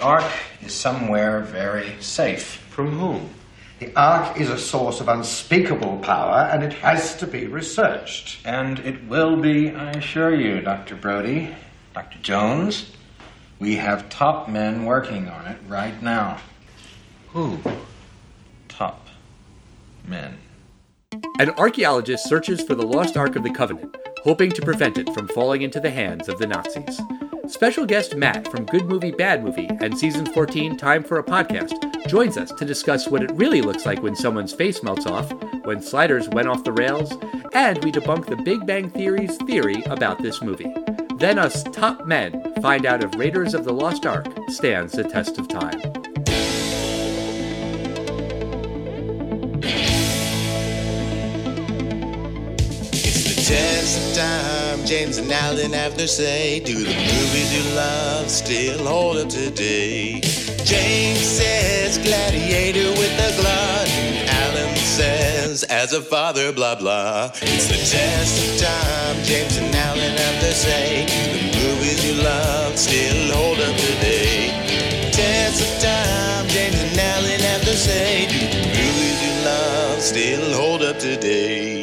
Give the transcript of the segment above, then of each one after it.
The Ark is somewhere very safe. From whom? The Ark is a source of unspeakable power, and it has to be researched. And it will be, I assure you, Dr. Brody, Dr. Jones. We have top men working on it right now. Who? Top men. An archaeologist searches for the lost Ark of the Covenant, hoping to prevent it from falling into the hands of the Nazis. Special guest Matt from Good Movie Bad Movie and Season 14 Time for a Podcast joins us to discuss what it really looks like when someone's face melts off, when sliders went off the rails, and we debunk the Big Bang Theory's theory about this movie. Then us top men find out if Raiders of the Lost Ark stands the test of time. It's the test of time. James and Alan have their say. Do the movies you love still hold up today? James says Gladiator with a glut. And Alan says as a father, blah blah. It's the test of time. James and Alan have their say. Do the movies you love still hold up today? Test of time. James and Alan have their say. Do the movies you love still hold up today?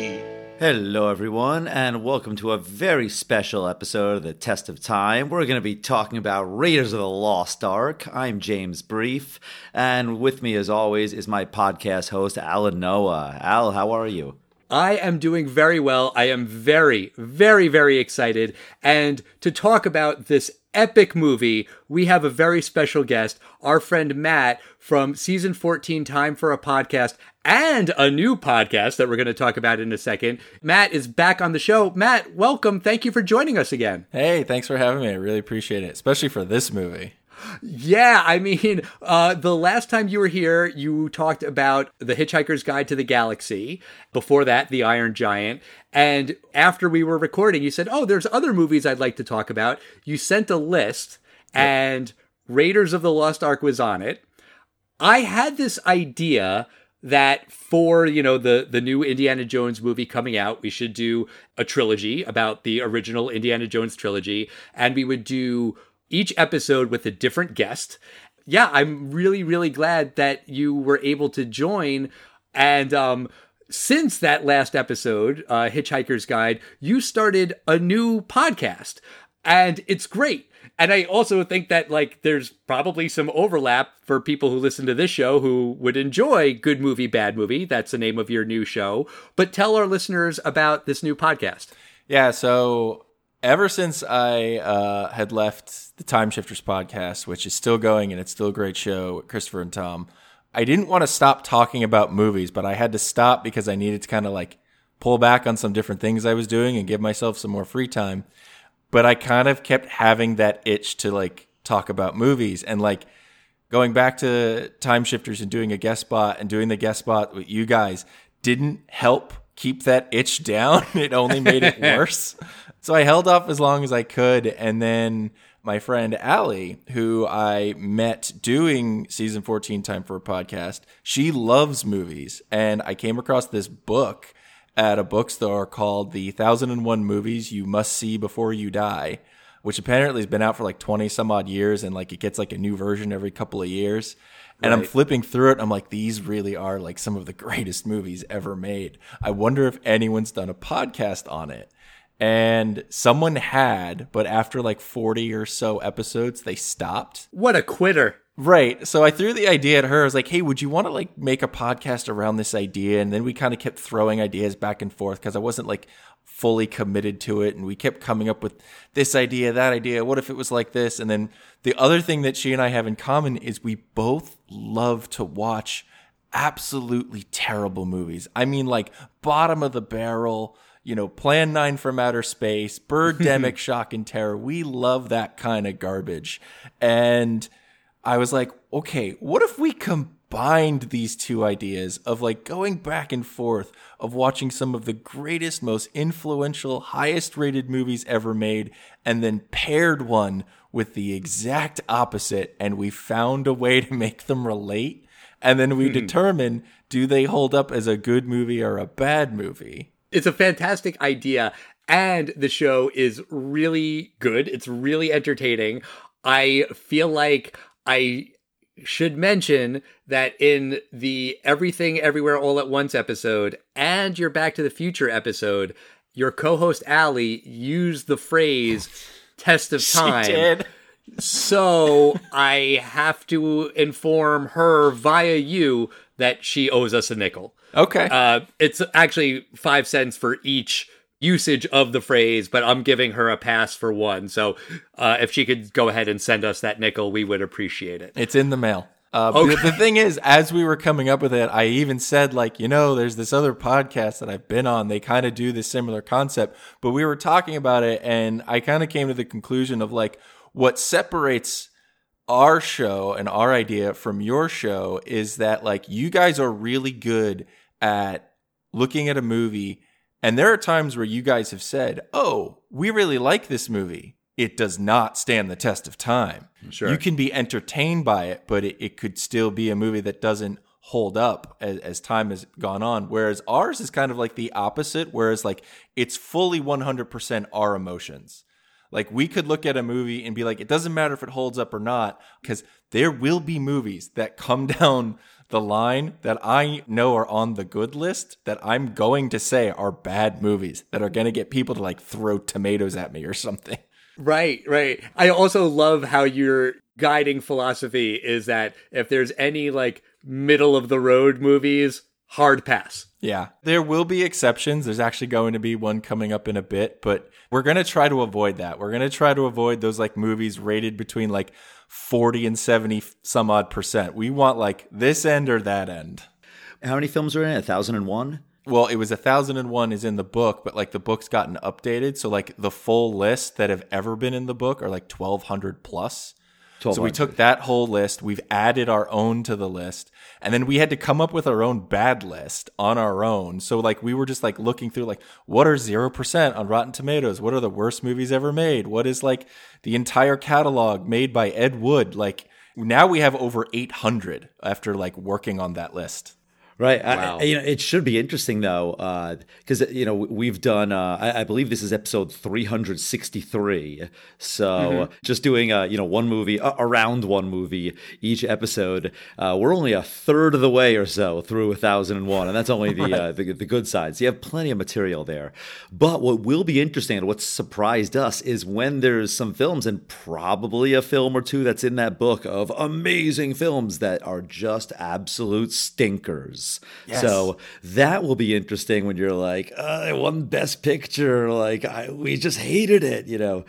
Hello, everyone, and welcome to a very special episode of the Test of Time. We're going to be talking about Raiders of the Lost Ark. I'm James Brief, and with me, as always, is my podcast host, Alan Noah. Al, how are you? I am doing very well. I am very, very, very excited. And to talk about this epic movie, we have a very special guest, our friend Matt from season 14 Time for a Podcast and a new podcast that we're going to talk about in a second. Matt is back on the show. Matt, welcome. Thank you for joining us again. Hey, thanks for having me. I really appreciate it, especially for this movie. Yeah, I mean, uh, the last time you were here, you talked about The Hitchhiker's Guide to the Galaxy. Before that, The Iron Giant. And after we were recording, you said, Oh, there's other movies I'd like to talk about. You sent a list, and Raiders of the Lost Ark was on it. I had this idea that for you know the the new Indiana Jones movie coming out, we should do a trilogy about the original Indiana Jones trilogy, and we would do each episode with a different guest. Yeah, I'm really really glad that you were able to join, and um, since that last episode, uh, Hitchhiker's Guide, you started a new podcast, and it's great. And I also think that like there's probably some overlap for people who listen to this show who would enjoy Good Movie Bad Movie. That's the name of your new show. But tell our listeners about this new podcast. Yeah, so ever since I uh, had left the Time Shifters podcast, which is still going and it's still a great show with Christopher and Tom, I didn't want to stop talking about movies, but I had to stop because I needed to kind of like pull back on some different things I was doing and give myself some more free time but I kind of kept having that itch to like talk about movies and like going back to Time Shifters and doing a guest spot and doing the guest spot with you guys didn't help keep that itch down. It only made it worse. so I held off as long as I could and then my friend Allie, who I met doing season 14 time for a podcast, she loves movies and I came across this book at a bookstore called The 1001 Movies You Must See Before You Die, which apparently has been out for like 20 some odd years and like it gets like a new version every couple of years. And I'm flipping through it. I'm like, these really are like some of the greatest movies ever made. I wonder if anyone's done a podcast on it. And someone had, but after like 40 or so episodes, they stopped. What a quitter. Right. So I threw the idea at her. I was like, "Hey, would you want to like make a podcast around this idea?" And then we kind of kept throwing ideas back and forth because I wasn't like fully committed to it, and we kept coming up with this idea, that idea. What if it was like this? And then the other thing that she and I have in common is we both love to watch absolutely terrible movies. I mean, like bottom of the barrel. You know, Plan 9 from Outer Space, Birdemic, Shock and Terror. We love that kind of garbage. And I was like, okay, what if we combined these two ideas of like going back and forth of watching some of the greatest, most influential, highest rated movies ever made, and then paired one with the exact opposite, and we found a way to make them relate. And then we hmm. determine do they hold up as a good movie or a bad movie? It's a fantastic idea. And the show is really good. It's really entertaining. I feel like I should mention that in the Everything Everywhere All at Once episode and your Back to the Future episode, your co-host Allie used the phrase "test of time." She did. So I have to inform her via you that she owes us a nickel. Okay. Uh, it's actually five cents for each usage of the phrase, but I'm giving her a pass for one. So uh, if she could go ahead and send us that nickel, we would appreciate it. It's in the mail. Uh, Okay. the, the thing is, as we were coming up with it, I even said, like, you know, there's this other podcast that I've been on. They kind of do this similar concept, but we were talking about it, and I kind of came to the conclusion of like what separates our show and our idea from your show is that like you guys are really good at looking at a movie and there are times where you guys have said, "Oh, we really like this movie. It does not stand the test of time." Sure. You can be entertained by it, but it, it could still be a movie that doesn't hold up as, as time has gone on. Whereas ours is kind of like the opposite, whereas like it's fully 100% our emotions. Like we could look at a movie and be like, it doesn't matter if it holds up or not, because there will be movies that come down the line that I know are on the good list that I'm going to say are bad movies that are going to get people to like throw tomatoes at me or something. Right, right. I also love how your guiding philosophy is that if there's any like middle of the road movies, hard pass. Yeah, there will be exceptions. There's actually going to be one coming up in a bit, but we're going to try to avoid that. We're going to try to avoid those like movies rated between like 40 and 70 some odd percent. We want like this end or that end. How many films are in it? A thousand and one. Well, it was a thousand and one is in the book, but like the book's gotten updated. So like the full list that have ever been in the book are like 1200 plus. So we took that whole list, we've added our own to the list, and then we had to come up with our own bad list on our own. So like we were just like looking through like what are 0% on Rotten Tomatoes? What are the worst movies ever made? What is like the entire catalog made by Ed Wood? Like now we have over 800 after like working on that list. Right. Wow. I, you know, it should be interesting though, because you know we've done. Uh, I, I believe this is episode 363. So just doing, uh, you know, one movie uh, around one movie each episode. Uh, we're only a third of the way or so through 1001, and that's only the, uh, the the good side. So you have plenty of material there. But what will be interesting and what surprised us is when there's some films and probably a film or two that's in that book of amazing films that are just absolute stinkers. So that will be interesting when you're like, uh, I won Best Picture, like I, we just hated it, you know.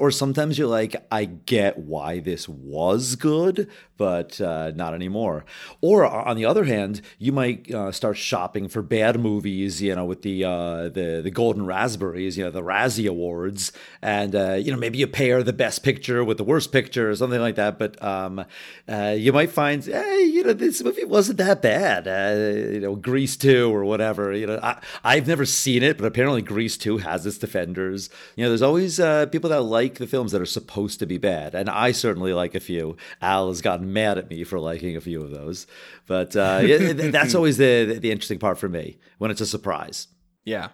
Or sometimes you're like, I get why this was good, but uh, not anymore. Or on the other hand, you might uh, start shopping for bad movies, you know, with the uh, the the Golden Raspberries, you know, the Razzie Awards, and uh, you know maybe you pair the best picture with the worst picture or something like that. But um, uh, you might find, hey, you know, this movie wasn't that bad. Uh, you know, Grease two or whatever. You know, I, I've never seen it, but apparently Grease two has its defenders. You know, there's always people that like the films that are supposed to be bad, and I certainly like a few. Al has gotten mad at me for liking a few of those, but uh, that's always the the interesting part for me when it's a surprise. Yeah.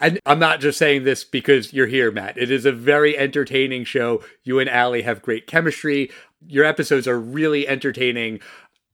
And I'm not just saying this because you're here, Matt. It is a very entertaining show. You and Allie have great chemistry. Your episodes are really entertaining.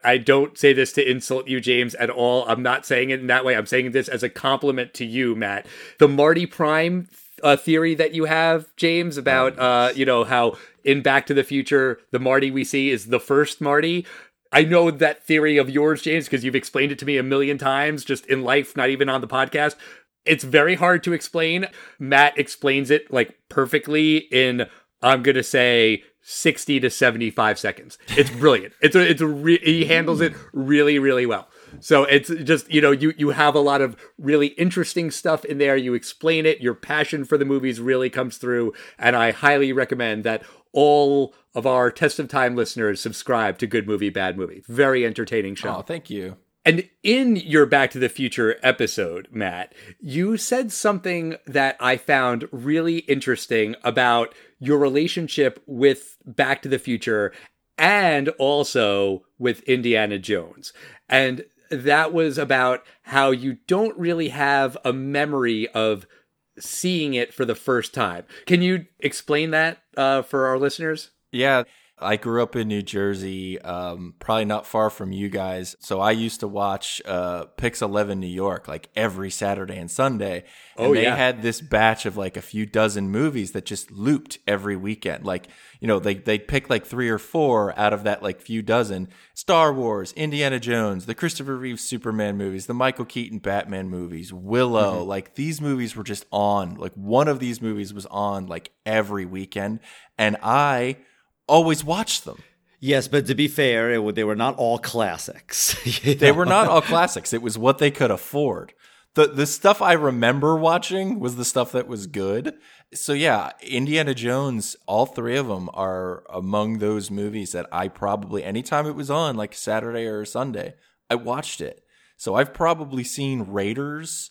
I don't say this to insult you, James, at all. I'm not saying it in that way. I'm saying this as a compliment to you, Matt. The Marty Prime uh, theory that you have, James, about uh, you know how in Back to the Future the Marty we see is the first Marty. I know that theory of yours, James, because you've explained it to me a million times, just in life, not even on the podcast. It's very hard to explain. Matt explains it like perfectly in, I'm going to say, 60 to 75 seconds. It's brilliant. It's a, it's a, re- he handles it really, really well. So it's just, you know, you, you have a lot of really interesting stuff in there. You explain it. Your passion for the movies really comes through. And I highly recommend that all of our Test of Time listeners subscribe to Good Movie, Bad Movie. Very entertaining show. Oh, thank you. And in your Back to the Future episode, Matt, you said something that I found really interesting about your relationship with Back to the Future and also with Indiana Jones. And that was about how you don't really have a memory of seeing it for the first time. Can you explain that uh, for our listeners? Yeah. I grew up in New Jersey, um, probably not far from you guys. So I used to watch uh, Pix 11 New York like every Saturday and Sunday. And Oh, they yeah. had this batch of like a few dozen movies that just looped every weekend. Like, you know, they, they'd pick like three or four out of that like few dozen Star Wars, Indiana Jones, the Christopher Reeve Superman movies, the Michael Keaton Batman movies, Willow. Like these movies were just on. Like one of these movies was on like every weekend. And I always watched them. Yes, but to be fair, it, they were not all classics. They know? were not all classics. It was what they could afford. The the stuff I remember watching was the stuff that was good. So yeah, Indiana Jones, all three of them are among those movies that I probably anytime it was on like Saturday or Sunday, I watched it. So I've probably seen Raiders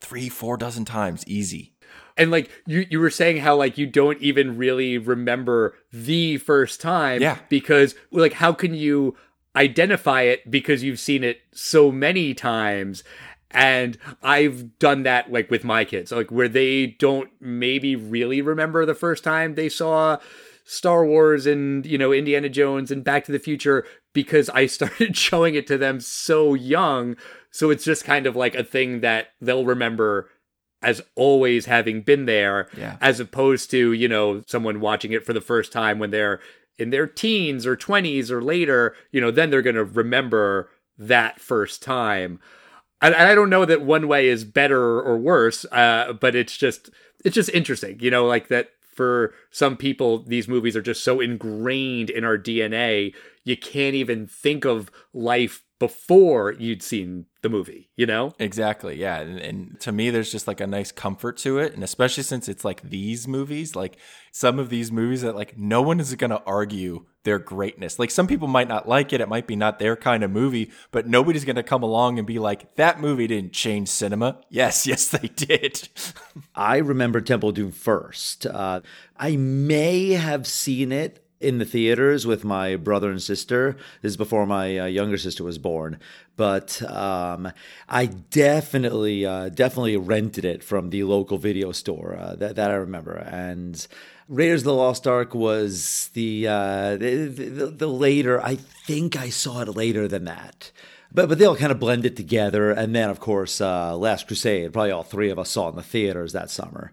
3 4 dozen times easy. And like you, you were saying how like you don't even really remember the first time, Yeah. Because like, how can you identify it because you've seen it so many times? And I've done that like with my kids, like where they don't maybe really remember the first time they saw Star Wars and you know Indiana Jones and Back to the Future because I started showing it to them so young. So it's just kind of like a thing that they'll remember as always having been there, Yeah. as opposed to, you know, someone watching it for the first time when they're in their teens or 20s or later, you know, then they're going to remember that first time. And and I don't know that one way is better or worse, uh, but it's just it's just interesting, you know, like that for some people these movies are just so ingrained in our DNA, you can't even think of life before you'd seen the movie, you know? Exactly. Yeah. And, and to me, there's just like a nice comfort to it. And especially since it's like these movies, like some of these movies that like no one is going to argue their greatness. Like some people might not like it. It might be not their kind of movie, but nobody's going to come along and be like, that movie didn't change cinema. Yes. Yes, they did. I remember Temple Doom first. Uh, I may have seen it in the theaters with my brother and sister. This is before my uh, younger sister was born, but um, I definitely, uh, definitely rented it from the local video store. Uh, that that I remember. And Raiders of the Lost Ark was the, uh, the, the the later. I think I saw it later than that. But but they all kind of blended together, and then of course, uh, Last Crusade. Probably all three of us saw in the theaters that summer.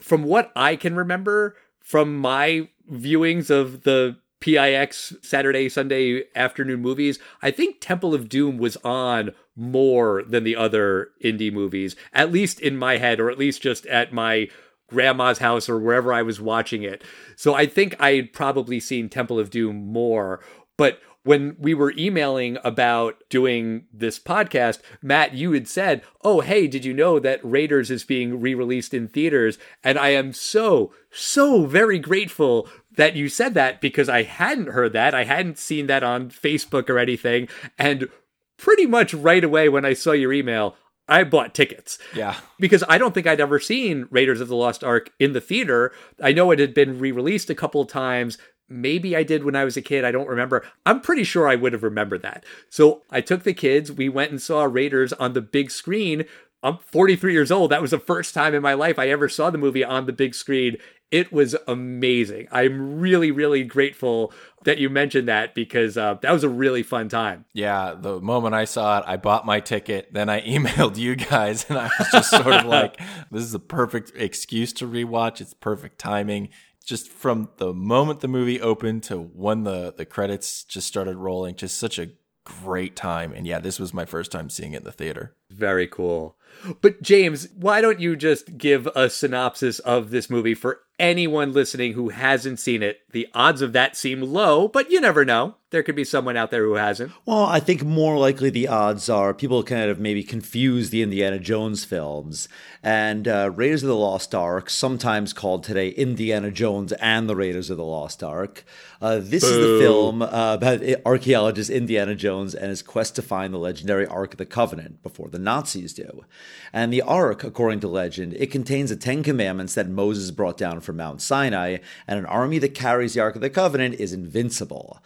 from what I can remember from my viewings of the PIX Saturday, Sunday afternoon movies, I think Temple of Doom was on more than the other indie movies, at least in my head, or at least just at my grandma's house or wherever I was watching it. So I think I had probably seen Temple of Doom more. But when we were emailing about doing this podcast, Matt, you had said, Oh, hey, did you know that Raiders is being re released in theaters? And I am so, so very grateful that you said that because I hadn't heard that. I hadn't seen that on Facebook or anything. And pretty much right away when I saw your email, I bought tickets yeah. because I don't think I'd ever seen Raiders of the Lost Ark in the theater. I know it had been re released a couple of times. Maybe I did when I was a kid. I don't remember. I'm pretty sure I would have remembered that. So I took the kids. We went and saw Raiders on the big screen. I'm 43 years old. That was the first time in my life I ever saw the movie on the big screen. It was amazing. I'm really, really grateful that you mentioned that because uh, that was a really fun time. Yeah, the moment I saw it, I bought my ticket. Then I emailed you guys, and I was just sort of like, "This is a perfect excuse to rewatch. It's perfect timing." Just from the moment the movie opened to when the the credits just started rolling, just such a great time. And yeah, this was my first time seeing it in the theater. Very cool. But James, why don't you just give a synopsis of this movie for anyone listening who hasn't seen it? The odds of that seem low, but you never know. There could be someone out there who hasn't. Well, I think more likely the odds are people kind of maybe confuse the Indiana Jones films and uh, Raiders of the Lost Ark, sometimes called today Indiana Jones and the Raiders of the Lost Ark. Uh, this is the film uh, about archaeologist Indiana Jones and his quest to find the legendary Ark of the Covenant before the Nazis do. And the Ark, according to legend, it contains the Ten Commandments that Moses brought down from Mount Sinai, and an army that carries the Ark of the Covenant is invincible.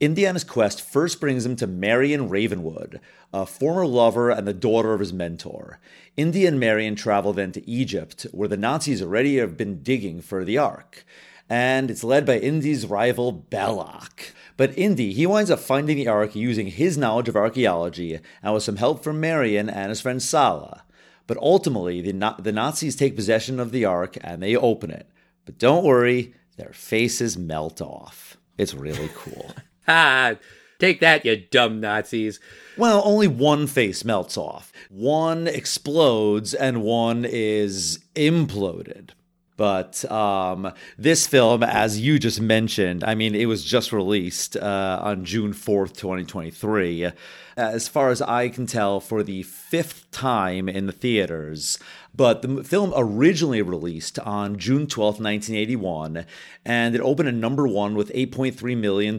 Indiana's quest first brings him to Marion Ravenwood, a former lover and the daughter of his mentor. Indy and Marion travel then to Egypt, where the Nazis already have been digging for the Ark. and it's led by Indy's rival Belloq. But Indy, he winds up finding the Ark using his knowledge of archaeology and with some help from Marion and his friend Sallah. But ultimately, the, Na- the Nazis take possession of the Ark and they open it. But don't worry, their faces melt off. It's really cool. Ah, take that, you dumb Nazis. Well, only one face melts off. One explodes and one is imploded. But um, this film, as you just mentioned, I mean, it was just released uh, on June 4th, 2023. As far as I can tell, for the fifth time in the theaters. But the film originally released on June 12th, 1981, and it opened at number one with $8.3 million.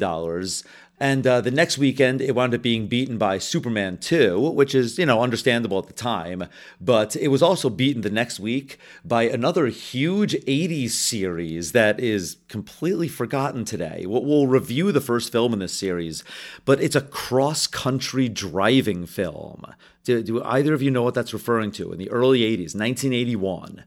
And uh, the next weekend, it wound up being beaten by Superman 2, which is, you know, understandable at the time. But it was also beaten the next week by another huge 80s series that is completely forgotten today. We'll, review the first film in this series, but it's a cross country driving film. Do, do either of you know what that's referring to? In the early 80s, 1981.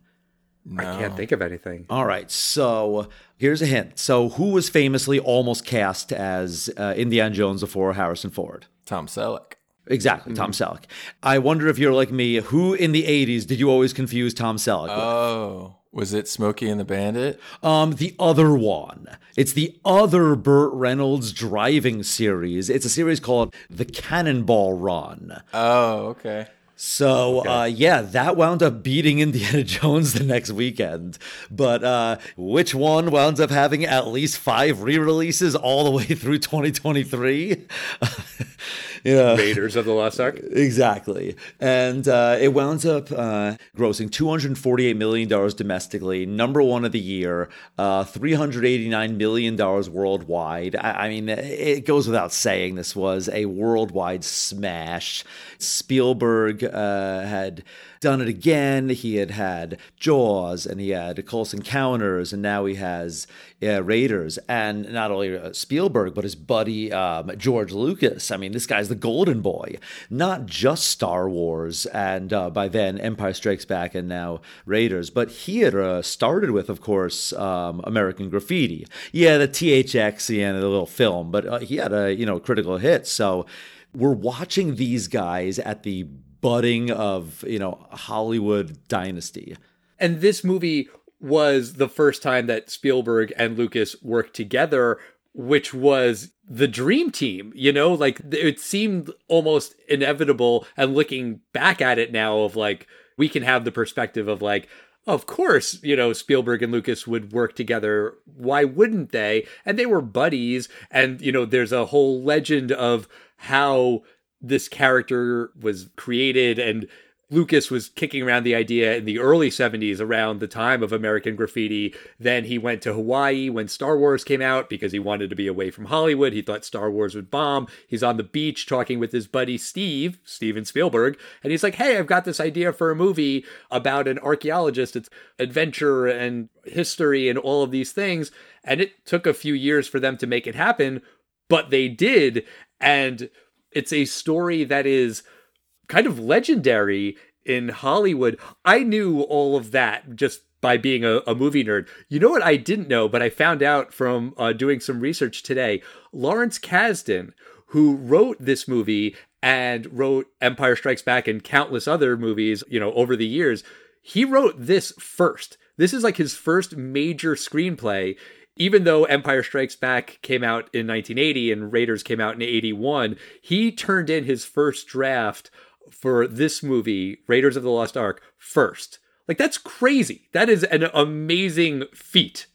I can't think of anything. All right, so here's a hint. So, who was famously almost cast as uh, Indiana Jones before Harrison Ford? Tom Selleck. Exactly, Tom Selleck. I wonder if you're like me. Who in the '80s did you always confuse Tom Selleck with? Oh, was it Smokey and the Bandit? Um, the other one. It's the other Burt Reynolds driving series. It's a series called The Cannonball Run. Oh, okay. So uh, yeah, that wound up beating Indiana Jones the next weekend. But uh, which one wound up having at least five re-releases all the way through 2023? yeah. Raiders of the Lost Ark. Exactly. And uh, it wound up uh, grossing $248 million domestically, number one of the year, uh, $389 million worldwide. I, I mean, it goes without saying this was a worldwide smash. Spielberg uh, had done it again. He had had Jaws and he had Close Encounters, and now he has uh, Raiders. And not only uh, Spielberg, but his buddy um, George Lucas. I mean, this guy's the golden boy, not just Star Wars and uh, by then Empire Strikes Back and now Raiders, but he had uh, started with, of course, um, American Graffiti. Yeah, the THX and the little film, but uh, he had a you know critical hit. So we're watching these guys at the budding of you know Hollywood dynasty. And this movie was the first time that Spielberg and Lucas worked together, which was the dream team. You know, like it seemed almost inevitable. And looking back at it now, of like, we can have the perspective of like, of course, you know, Spielberg and Lucas would work together. Why wouldn't they? And they were buddies. And, you know, there's a whole legend of how this character was created and Lucas was kicking around the idea in the early 70s around the time of American Graffiti. Then he went to Hawaii when Star Wars came out because he wanted to be away from Hollywood. He thought Star Wars would bomb. He's on the beach talking with his buddy Steve, Steven Spielberg, and he's like, Hey, I've got this idea for a movie about an archaeologist. It's adventure and history and all of these things. And it took a few years for them to make it happen, but they did. And it's a story that is kind of legendary in Hollywood. I knew all of that just by being a, a, movie nerd. You know what I didn't know, but I found out from uh, doing some research today. Lawrence Kasdan, who wrote this movie and wrote Empire Strikes Back and countless other movies, you know, over the years, he wrote this first. This is like his first major screenplay even though Empire Strikes Back came out in 1980 and Raiders came out in 81, he turned in his first draft for this movie, Raiders of the Lost Ark, first. Like, that's crazy. That is an amazing feat.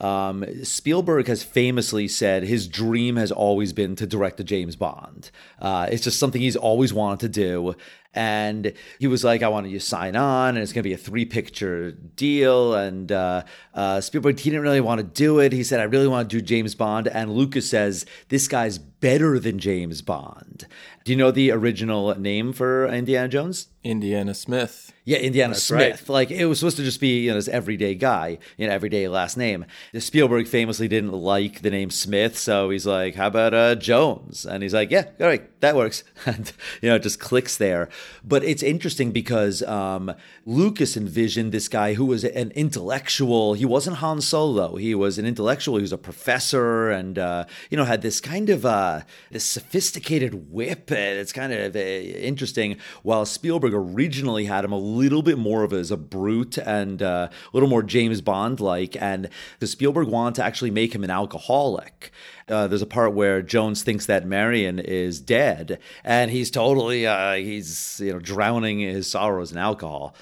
Um, Spielberg has famously said his dream has always been to direct a James Bond. Uh, it's just something he's always wanted to do. And he was like, I want you to sign on, and it's going to be a three picture deal. And uh, uh, Spielberg, he didn't really want to do it. He said, I really want to do James Bond. And Lucas says, This guy's better than James Bond. Do you know the original name for Indiana Jones? Indiana Smith. Yeah, Indiana That's Smith. right. Like it was supposed to just be you know this everyday guy, you know, everyday last name. Spielberg famously didn't like the name Smith, so he's like, "How about uh, Jones?" And he's like, "Yeah, all right, that works." And you know, it just clicks there. But it's interesting because um, Lucas envisioned this guy who was an intellectual. He wasn't Han Solo. He was an intellectual. He was a professor, and uh, you know had this kind of uh, this sophisticated whip. It's kind of uh, interesting. While Spielberg originally had him a little bit more of as a brute and uh, a little more James Bond like, and the Spielberg wanted to actually make him an alcoholic. Uh, there's a part where Jones thinks that Marion is dead, and he's totally uh, he's you know drowning his sorrows in alcohol.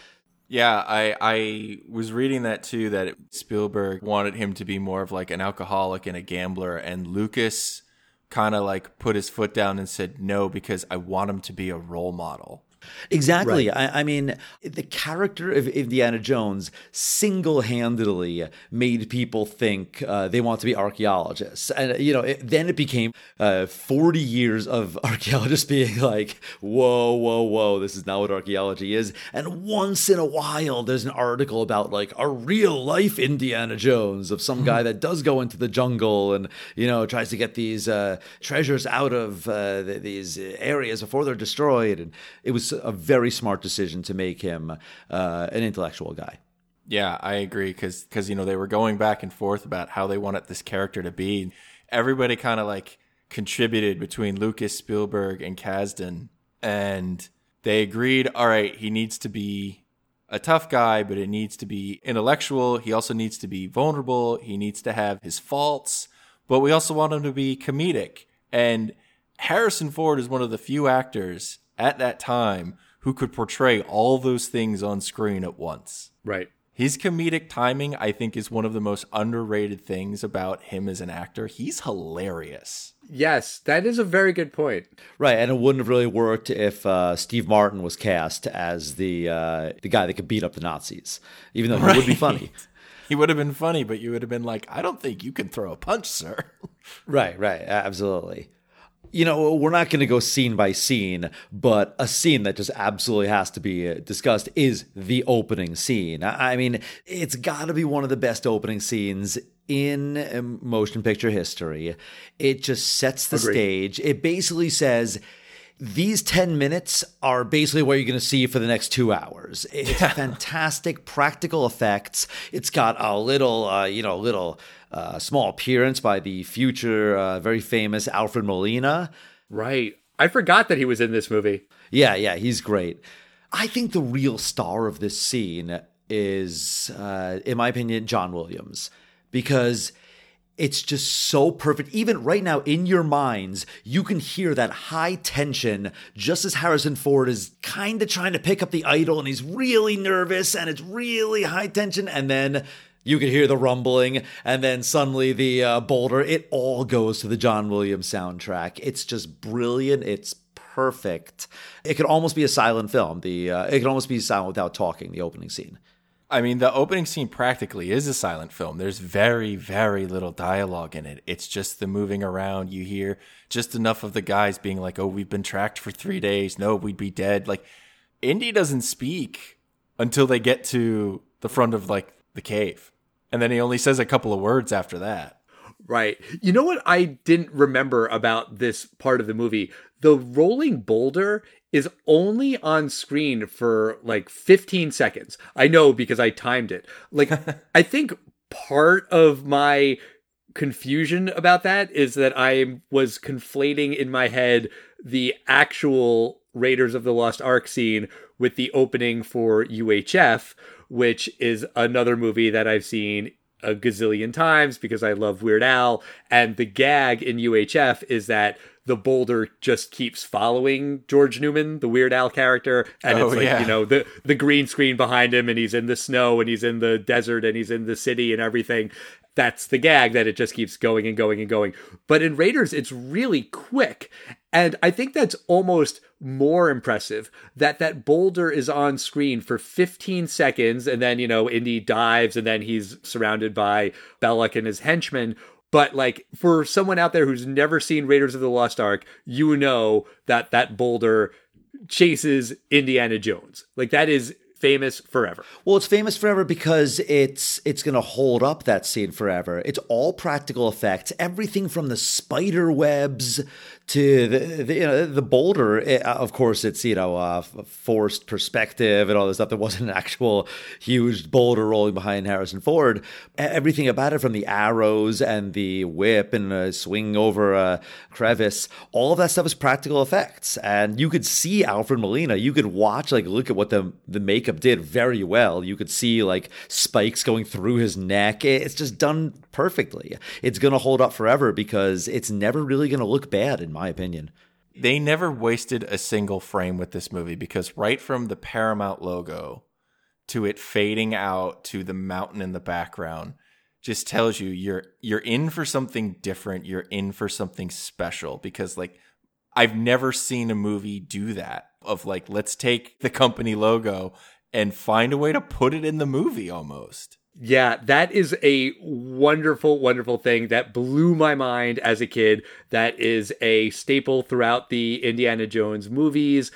Yeah, I I was reading that too. That Spielberg wanted him to be more of like an alcoholic and a gambler, and Lucas kind of like put his foot down and said no because I want him to be a role model. Exactly. I, I, mean, the character of Indiana Jones single handedly made people think uh, they want to be archaeologists. And, you know, it, then it became uh, 40 years of archaeologists being like, whoa, whoa, whoa, this is not what archaeology is. And once in a while, there's an article about like a real life Indiana Jones of some guy that does go into the jungle and, you know, tries to get these uh, treasures out of uh, these areas before they're destroyed. And it was a very smart decision to make him uh, an intellectual guy. Yeah, I agree because because you know they were going back and forth about how they wanted this character to be. Everybody kind of like contributed between Lucas, Spielberg, and Kasdan, and they agreed. All right, he needs to be a tough guy, but it needs to be intellectual. He also needs to be vulnerable. He needs to have his faults, but we also want him to be comedic. And Harrison Ford is one of the few actors at that time who could portray all those things on screen at once. Right. His comedic timing, I think, is one of the most underrated things about him as an actor. He's hilarious. Yes, that is a very good point. Right, and it wouldn't have really worked if uh, Steve Martin was cast as the uh, the guy that could beat up the Nazis, even though he right. would be funny. he would have been funny, but you would have been like, "I don't think you can throw a punch, sir." right, right, absolutely you know, we're not going to go scene by scene, but a scene that just absolutely has to be discussed is the opening scene. I mean, it's got to be one of the best opening scenes in um, motion picture history. It just sets the Agreed. stage. It basically says, these 10 minutes are basically what you're going to see for the next two hours. It's fantastic practical effects. It's got a little, uh, you know, little uh, small appearance by the future, uh, very famous Alfred Molina. Right. I forgot that he was in this movie. Yeah, yeah, he's great. I think the real star of this scene is, uh, in my opinion, John Williams, because it's just so perfect. Even right now, in your minds, you can hear that high tension just as Harrison Ford is kind of trying to pick up the idol and he's really nervous and it's really high tension. And then you could hear the rumbling, and then suddenly the uh, boulder. It all goes to the John Williams soundtrack. It's just brilliant. It's perfect. It could almost be a silent film. The uh, it could almost be silent without talking. The opening scene. I mean, the opening scene practically is a silent film. There's very, very little dialogue in it. It's just the moving around. You hear just enough of the guys being like, "Oh, we've been tracked for three days. No, we'd be dead." Like, Indy doesn't speak until they get to the front of like the cave and then he only says a couple of words after that. Right. You know what I didn't remember about this part of the movie? The rolling boulder is only on screen for like 15 seconds. I know because I timed it. Like, I think part of my confusion about that is that I was conflating in my head the actual Raiders of the Lost Ark scene with the opening for UHF, which is another movie that I've seen a gazillion times because I love Weird Al. And the gag in UHF is that the boulder just keeps following George Newman, the Weird Al character, and oh, it's like yeah. you know the the green screen behind him, and he's in the snow, and he's in the desert, and he's in the city, and everything. That's the gag that it just keeps going and going and going. But in Raiders, it's really quick, and I think that's almost more impressive that that boulder is on screen for 15 seconds and then, you know, Indy dives and then he's surrounded by Belloq and his henchmen. But like for someone out there who's never seen Raiders of the Lost Ark, you know that that boulder chases Indiana Jones. Like that is famous forever. Well, it's famous forever because it's it's going to hold up that scene forever. It's all practical effects, everything from the spider webs to the, the you know the boulder. It, of course, it's you know forced perspective and all this stuff. There wasn't an actual huge boulder rolling behind Harrison Ford. Everything about it, from the arrows and the whip and uh, swing over a crevice, all of that stuff is practical effects, and you could see Alfred Molina. You could watch like look at what the the makeup did very well. You could see like spikes going through his neck. It's just done perfectly. It's gonna hold up forever because it's never really gonna look bad, in my opinion. They never wasted a single frame with this movie because right from the Paramount logo to it fading out to the mountain in the background just tells you you're you're in for something different, you're in for something special because like I've never seen a movie do that of like let's take the company logo and find a way to put it in the movie almost. Yeah, that is a wonderful, wonderful thing that blew my mind as a kid. That is a staple throughout the Indiana Jones movies.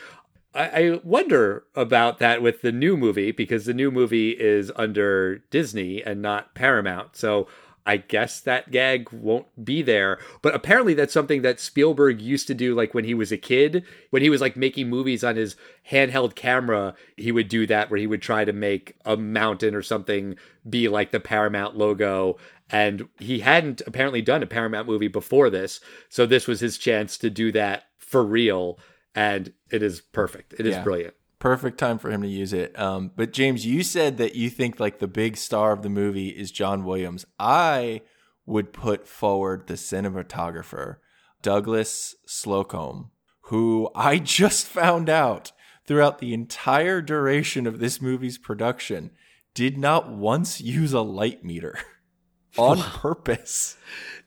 I, I wonder about that with the new movie because the new movie is under Disney and not Paramount. So I guess that gag won't be there. But apparently, that's something that Spielberg used to do, like when he was a kid. When he was like making movies on his handheld camera, he would do that where he would try to make a mountain or something be like the Paramount logo. And he hadn't apparently done a Paramount movie before this. So this was his chance to do that for real. And it is perfect. It is Yeah. brilliant. Perfect time for him to use it. Um, but James, you said that you think like the big star of the movie is John Williams. I would put forward the cinematographer, Douglas Slocombe, who I just found out throughout the entire duration of this movie's production did not once use a light meter on purpose.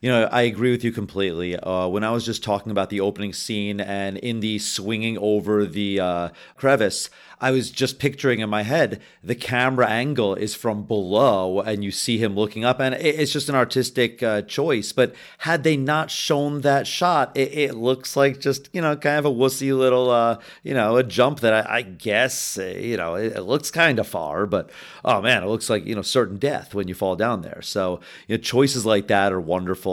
You know, I agree with you completely. Uh, when I was just talking about the opening scene and Indy swinging over the uh, crevice, I was just picturing in my head the camera angle is from below and you see him looking up, and it- it's just an artistic uh, choice. But had they not shown that shot, it, it looks like just you know kind of a wussy little uh, you know a jump that I, I guess uh, you know it, it looks kind of far, but oh man, it looks like you know certain death when you fall down there. So you know choices like that are wonderful.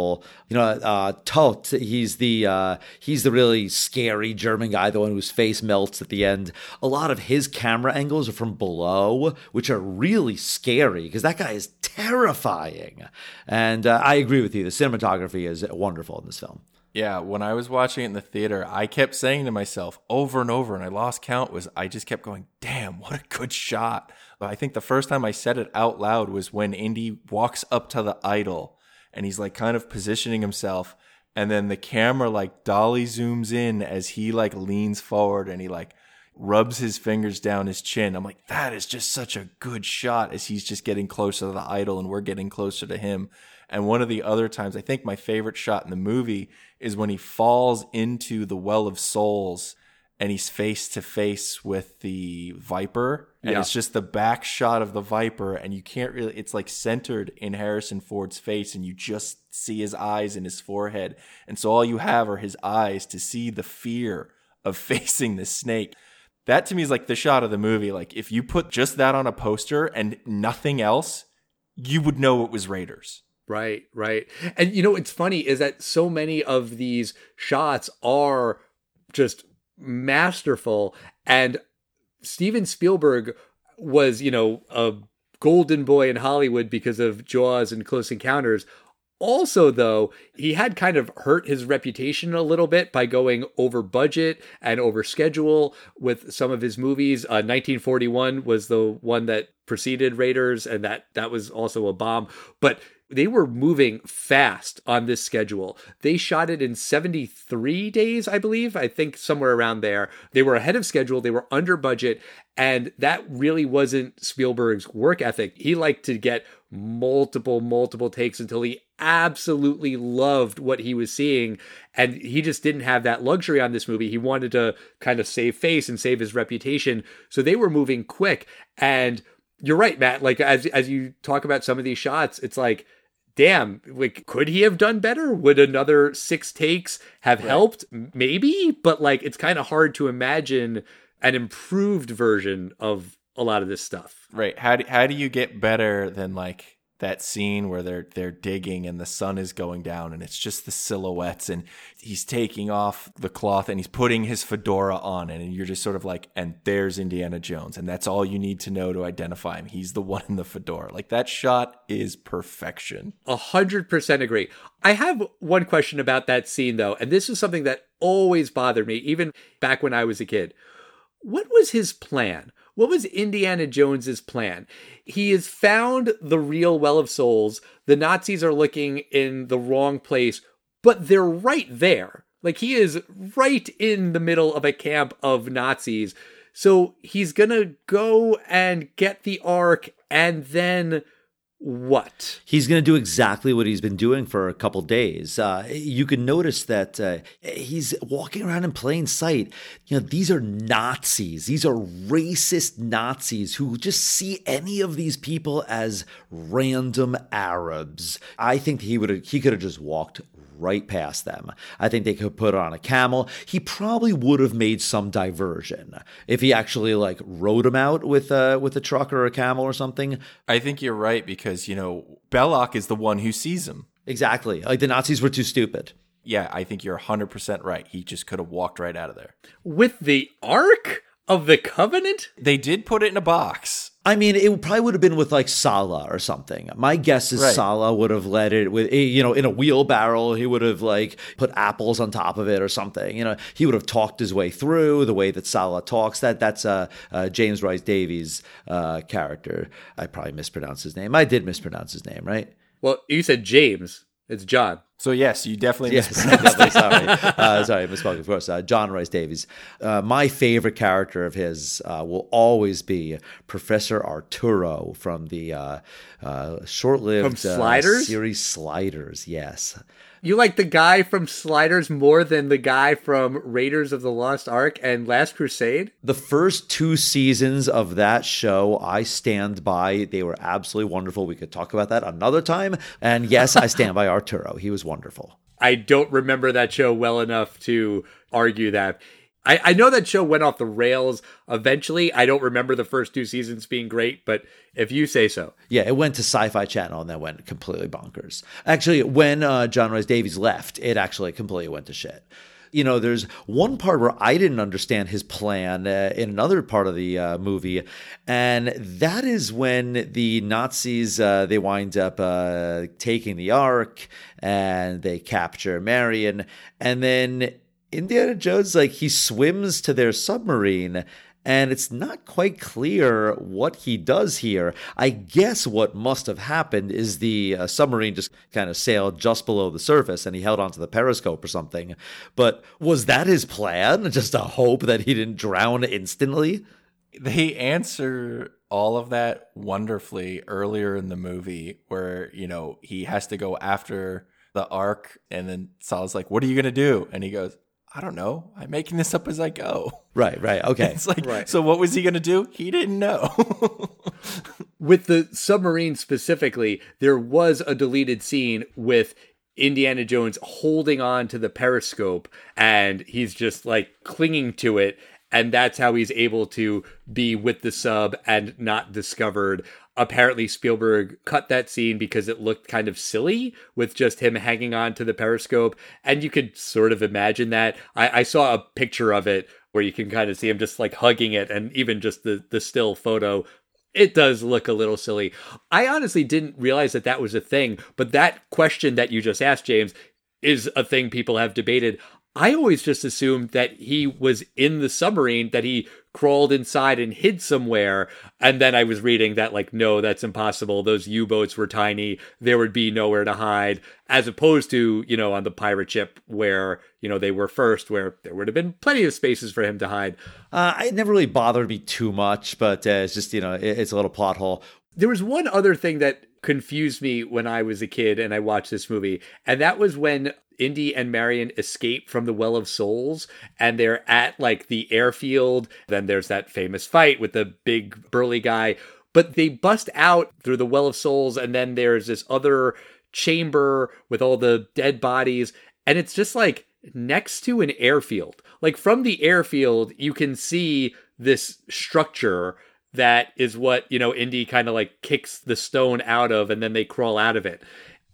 You know, uh, Toht, he's the uh, he's the really scary German guy, the one whose face melts at the end. A lot of his camera angles are from below, which are really scary because that guy is terrifying. And uh, I agree with you. The cinematography is wonderful in this film. Yeah, when I was watching it in the theater, I kept saying to myself over and over, and I lost count, was I just kept going, damn, what a good shot. I think the first time I said it out loud was when Indy walks up to the idol and he's like kind of positioning himself. And then the camera like dolly zooms in as he like leans forward and he like rubs his fingers down his chin. I'm like, that is just such a good shot as he's just getting closer to the idol and we're getting closer to him. And one of the other times, I think my favorite shot in the movie is when he falls into the well of souls and he's face to face with the viper. And Yeah. it's just the back shot of the viper, and you can't really, it's like centered in Harrison Ford's face, and you just see his eyes and his forehead. And so all you have are his eyes to see the fear of facing the snake. That to me is like the shot of the movie. Like if you put just that on a poster and nothing else, you would know it was Raiders. Right, right. And you know what's funny is that so many of these shots are just masterful and Steven Spielberg was, you know, a golden boy in Hollywood because of Jaws and Close Encounters. Also, though, he had kind of hurt his reputation a little bit by going over budget and over schedule with some of his movies. Uh, 1941 was the one that preceded Raiders, and that that was also a bomb. But they were moving fast on this schedule. They shot it in 73 days, I believe. I think somewhere around there. They were ahead of schedule, they were under budget, and that really wasn't Spielberg's work ethic. He liked to get multiple, multiple takes until he absolutely loved what he was seeing. And he just didn't have that luxury on this movie. He wanted to kind of save face and save his reputation. So they were moving quick. And you're right, Matt. Like as as you talk about some of these shots, it's like, damn, like could he have done better? Would another six takes have helped? Maybe, but like it's kind of hard to imagine an improved version of a lot of this stuff. Right. How do, how do you get better than like that scene where they're they're digging and the sun is going down and it's just the silhouettes and he's taking off the cloth and he's putting his fedora on and you're just sort of like and there's Indiana Jones and that's all you need to know to identify him. He's the one in the fedora. Like that shot is perfection. A hundred percent agree. I have one question about that scene though, and this is something that always bothered me, even back when I was a kid. What was his plan? What was Indiana Jones's plan? He has found the real Well of Souls. The Nazis are looking in the wrong place, but they're right there. Like he is right in the middle of a camp of Nazis. So he's going to go and get the Ark and then what? He's going to do exactly what he's been doing for a couple days. Uh, you can notice that uh, he's walking around in plain sight. You know, these are Nazis. These are racist Nazis who just see any of these people as random Arabs. I think he would he could have just walked right past them. I think they could put on a camel. He probably would have made some diversion if he actually like rode him out with uh, with a truck or a camel or something. I think you're right because you know Belloq is the one who sees him. Exactly. Like the Nazis were too stupid. Yeah, I think you're 100% right. He just could have walked right out of there. With the Ark of the Covenant? They did put it in a box. I mean, it probably would have been with like Sallah or something. My guess is Right. Sallah would have led it with, eh, you know, in a wheelbarrow. He would have like put apples on top of it or something. You know, he would have talked his way through the way that Sallah talks. That that's uh, uh, James Rhys-Davies' uh, character. I probably mispronounced his name. I did mispronounce his name, right? Well, you said James. It's John. So yes, you definitely Yes, definitely. Sorry, uh, sorry, I misspoke. Of course, uh, John Rhys-Davies. Uh, my favorite character of his uh, will always be Professor Arturo from the uh, uh, short-lived From uh, Sliders? series Sliders. Yes, You like the guy from Sliders more than the guy from Raiders of the Lost Ark and Last Crusade? the first two seasons of that show, I stand by. They were absolutely wonderful. We could talk about that another time. And yes, I stand by Arturo. He was wonderful. I don't remember that show well enough to argue that. I, I know that show went off the rails eventually. I don't remember the first two seasons being great, but if you say so. Yeah, it went to Sci-Fi Channel and then went completely bonkers. Actually, when uh, John Rhys-Davies left, it actually completely went to shit. You know, there's one part where I didn't understand his plan uh, in another part of the uh, movie, and that is when the Nazis uh, they wind up uh, taking the Ark and they capture Marion, and then Indiana Jones like he swims to their submarine and it's not quite clear what he does here. I guess what must have happened is the uh, submarine just kind of sailed just below the surface and he held onto the periscope or something. But was that his plan? Just a hope that he didn't drown instantly? they answer all of that wonderfully earlier in the movie where you know he has to go after the ark and then Sal's like what are you going to do and he goes I don't know I'm making this up as I go Right, right, okay. it's like Right. so what was he going to do he didn't know With the submarine specifically, there was a deleted scene with Indiana Jones holding on to the periscope and he's just like clinging to it. And that's how he's able to be with the sub and not discovered. Apparently, Spielberg cut that scene because it looked kind of silly with just him hanging on to the periscope. And you could sort of imagine that. I, I saw a picture of it where you can kind of see him just like hugging it, and even just the, the still photo it does look a little silly. I honestly didn't realize that that was a thing, but that question that you just asked, James, is a thing people have debated. I always just assumed that he was in the submarine, that he crawled inside and hid somewhere. And then I was reading that, like, no, that's impossible. Those U boats were tiny. There would be nowhere to hide, as opposed to, you know, on the pirate ship where, you know, they were first, where there would have been plenty of spaces for him to hide. Uh, it never really bothered me too much, but uh, it's just, you know, it, it's a little plot hole. There was one other thing that confused me when I was a kid and I watched this movie, and that was when Indy and Marion escape from the Well of Souls and they're at like the airfield. Then there's that famous fight with the big burly guy, but they bust out through the Well of Souls, and then there's this other chamber with all the dead bodies, and it's just like next to an airfield. Like from the airfield, you can see this structure that is what, you know, Indy kind of like kicks the stone out of and then they crawl out of it.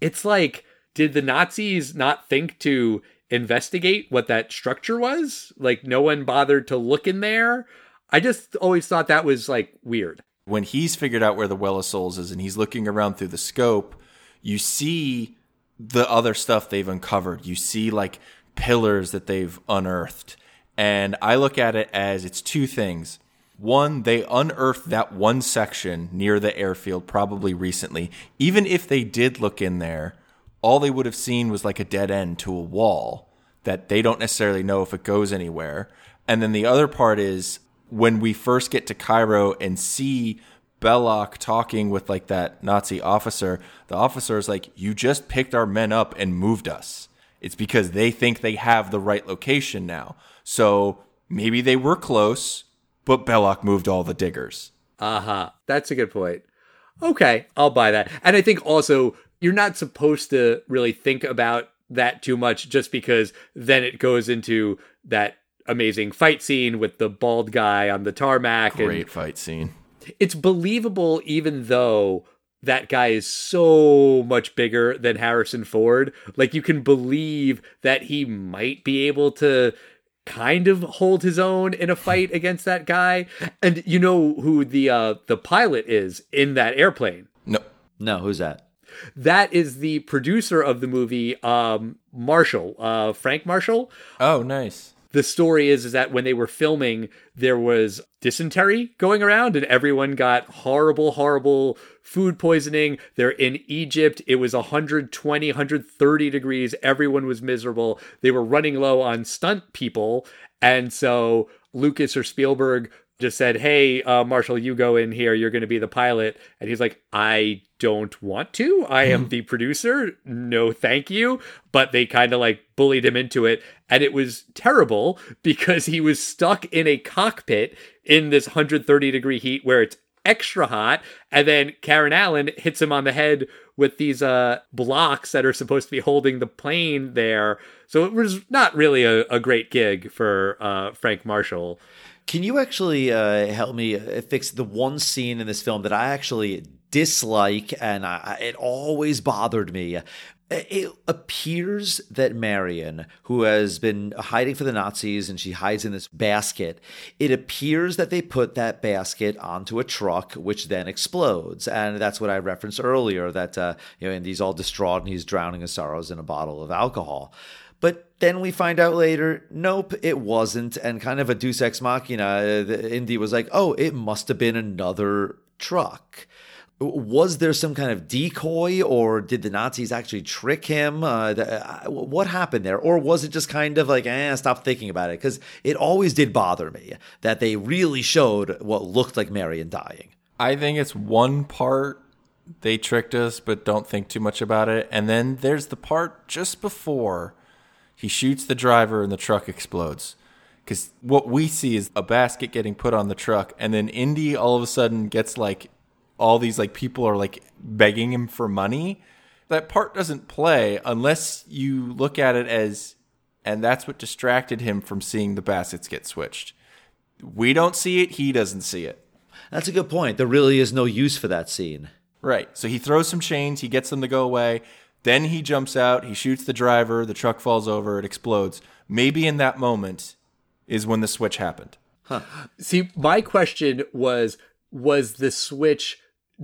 It's like, did the Nazis not think to investigate what that structure was? Like, no one bothered to look in there? I just always thought that was like weird. When he's figured out where the Well of Souls is and he's looking around through the scope, you see the other stuff they've uncovered. You see like pillars that they've unearthed. And I look at it as it's two things. One, they unearthed that one section near the airfield probably recently. Even if they did look in there, all they would have seen was like a dead end to a wall that they don't necessarily know if it goes anywhere. And then the other part is when we first get to Cairo and see Belloq talking with like that Nazi officer, the officer is like, You just picked our men up and moved us. It's because they think they have the right location now. So maybe they were close, but Belloq moved all the diggers. Uh huh. That's a good point. Okay, I'll buy that. And I think also you're not supposed to really think about that too much just because then it goes into that amazing fight scene with the bald guy on the tarmac. Great and fight scene. It's believable even though that guy is so much bigger than Harrison Ford. Like you can believe that he might be able to kind of hold his own in a fight against that guy. And you know who the uh the pilot is in that airplane. No. No, who's that? That is the producer of the movie um Marshall, uh Frank Marshall. Oh, nice. The story is is that when they were filming there was dysentery going around and everyone got horrible horrible food poisoning. They're in Egypt. It was 120, 130 degrees. Everyone was miserable. They were running low on stunt people. And so Lucas or Spielberg just said, Hey, uh, Marshall, you go in here. You're going to be the pilot. And he's like, I don't want to. I am the producer. No, thank you. But they kind of like bullied him into it. And it was terrible because he was stuck in a cockpit in this 130 degree heat where it's extra hot. And then Karen Allen hits him on the head with these uh, blocks that are supposed to be holding the plane there. So it was not really a, a great gig for uh, Frank Marshall. Can you actually uh, help me uh, fix the one scene in this film that I actually dislike and I, it always bothered me? It appears that Marion, who has been hiding for the Nazis and she hides in this basket, it appears that they put that basket onto a truck, which then explodes. And that's what I referenced earlier that, uh, you know, Indy's all distraught and he's drowning his sorrows in a bottle of alcohol. But then we find out later, nope, it wasn't. And kind of a deus ex machina, Indy was like, oh, it must have been another truck. Was there some kind of decoy, or did the Nazis actually trick him? Uh, the, uh, what happened there? Or was it just kind of like, eh, stop thinking about it? Because it always did bother me that they really showed what looked like Marion dying. I think it's one part they tricked us, but don't think too much about it. And then there's the part just before he shoots the driver and the truck explodes. Because what we see is a basket getting put on the truck, and then Indy all of a sudden gets like all these like people are like begging him for money. That part doesn't play unless you look at it as, and that's what distracted him from seeing the baskets get switched. We don't see it, he doesn't see it. That's a good point. There really is no use for that scene. Right. So he throws some chains, he gets them to go away. Then he jumps out, he shoots the driver, the truck falls over, it explodes. Maybe in that moment is when the switch happened. Huh. See, my question was was the switch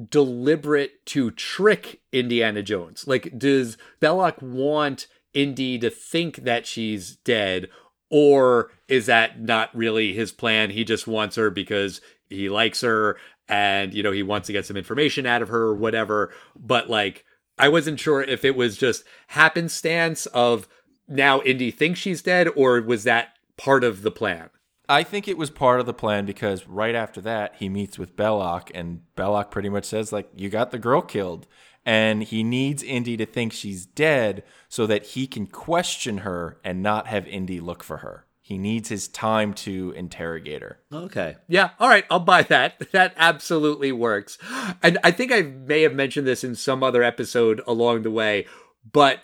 deliberate to trick Indiana Jones? Like, does Belloq want Indy to think that she's dead, or is that not really his plan? He just wants her because he likes her and, you know, he wants to get some information out of her or whatever. But, like, I wasn't sure if it was just happenstance of now Indy thinks she's dead, or was that part of the plan? I think it was part of the plan because right after that he meets with Belloq and Belloq pretty much says like you got the girl killed and he needs Indy to think she's dead so that he can question her and not have Indy look for her. He needs his time to interrogate her. Okay. Yeah, all right, I'll buy that. That absolutely works. And I think I may have mentioned this in some other episode along the way, but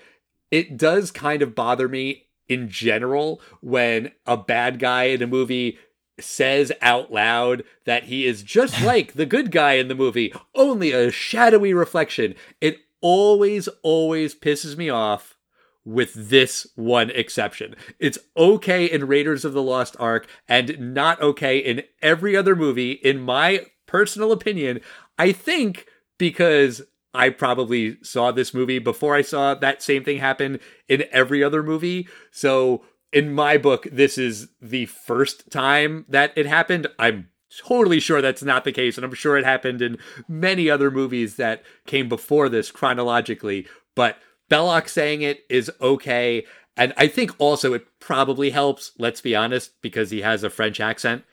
it does kind of bother me in general when a bad guy in a movie says out loud that he is just like the good guy in the movie, only a shadowy reflection. It always, always pisses me off with this one exception. It's okay in Raiders of the Lost Ark and not okay in every other movie, in my personal opinion. I think because I probably saw this movie before I saw that same thing happen in every other movie. So in my book, this is the first time that it happened. I'm totally sure that's not the case. And I'm sure it happened in many other movies that came before this chronologically. But Belloq saying it is okay. And I think also it probably helps, let's be honest, because he has a French accent.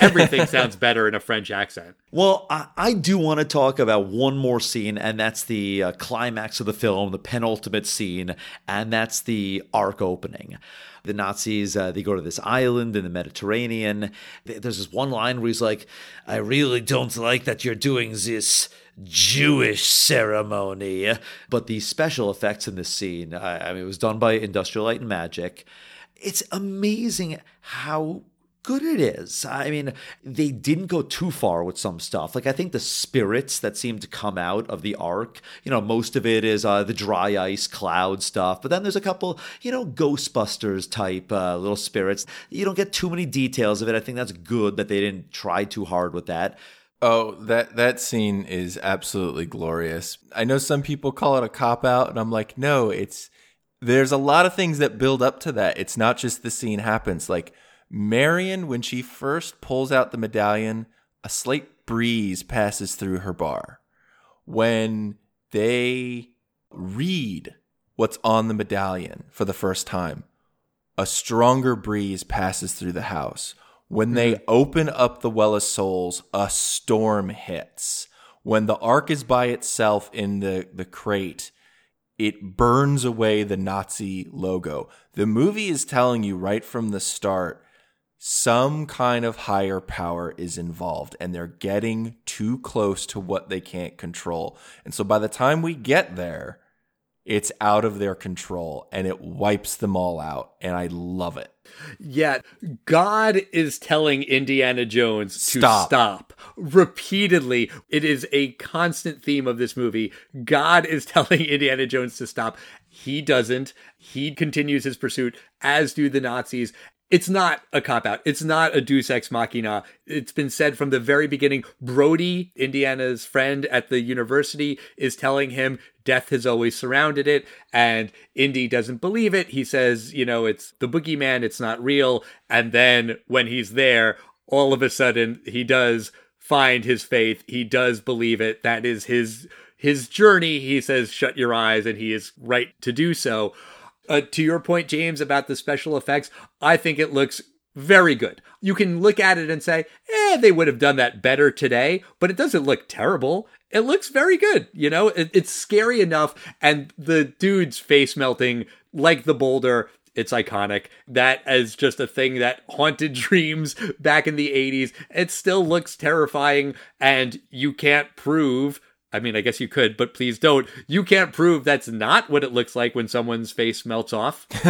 Everything sounds better in a French accent. Well, I, I do want to talk about one more scene, and that's the uh, climax of the film, the penultimate scene, and that's the ark opening. The Nazis, uh, they go to this island in the Mediterranean. There's this one line where he's like, I really don't like that you're doing this Jewish ceremony. But the special effects in this scene, I, I mean, it was done by Industrial Light and Magic. It's amazing how good it is. I mean, they didn't go too far with some stuff. Like I think the spirits that seem to come out of the ark, you know, most of it is uh, the dry ice cloud stuff. But then there's a couple, you know, Ghostbusters type uh, little spirits. You don't get too many details of it. I think that's good that they didn't try too hard with that. Oh, that that scene is absolutely glorious. I know some people call it a cop out, and I'm like, no, it's there's a lot of things that build up to that. It's not just the scene happens. Like Marion, when she first pulls out the medallion, a slight breeze passes through her bar. When they read what's on the medallion for the first time, a stronger breeze passes through the house. When they mm-hmm. open up the Well of Souls, a storm hits. When the ark is by itself in the, the crate, it burns away the Nazi logo. The movie is telling you right from the start some kind of higher power is involved and they're getting too close to what they can't control. And so by the time we get there, it's out of their control and it wipes them all out. And I love it. Yeah, God is telling Indiana Jones to Stop. stop. repeatedly. It is a constant theme of this movie. God is telling Indiana Jones to stop. He doesn't. He continues his pursuit, as do the Nazis. It's not a cop out. It's not a deus ex machina. It's been said from the very beginning. Brody, Indiana's friend at the university, is telling him death has always surrounded it, and Indy doesn't believe it. He says, you know, it's the boogeyman, it's not real. And then when he's there, all of a sudden he does find his faith. He does believe it. That is his his journey. He says, shut your eyes, and he is right to do so. Uh, to your point, James, about the special effects, I think it looks very good. You can look at it and say, eh, they would have done that better today, but it doesn't look terrible. It looks very good. You know, it, it's scary enough. And the dude's face melting like the boulder, it's iconic. That as just a thing that haunted dreams back in the 80s. It still looks terrifying, and you can't prove. I mean, I guess you could, but please don't. You can't prove that's not what it looks like when someone's face melts off.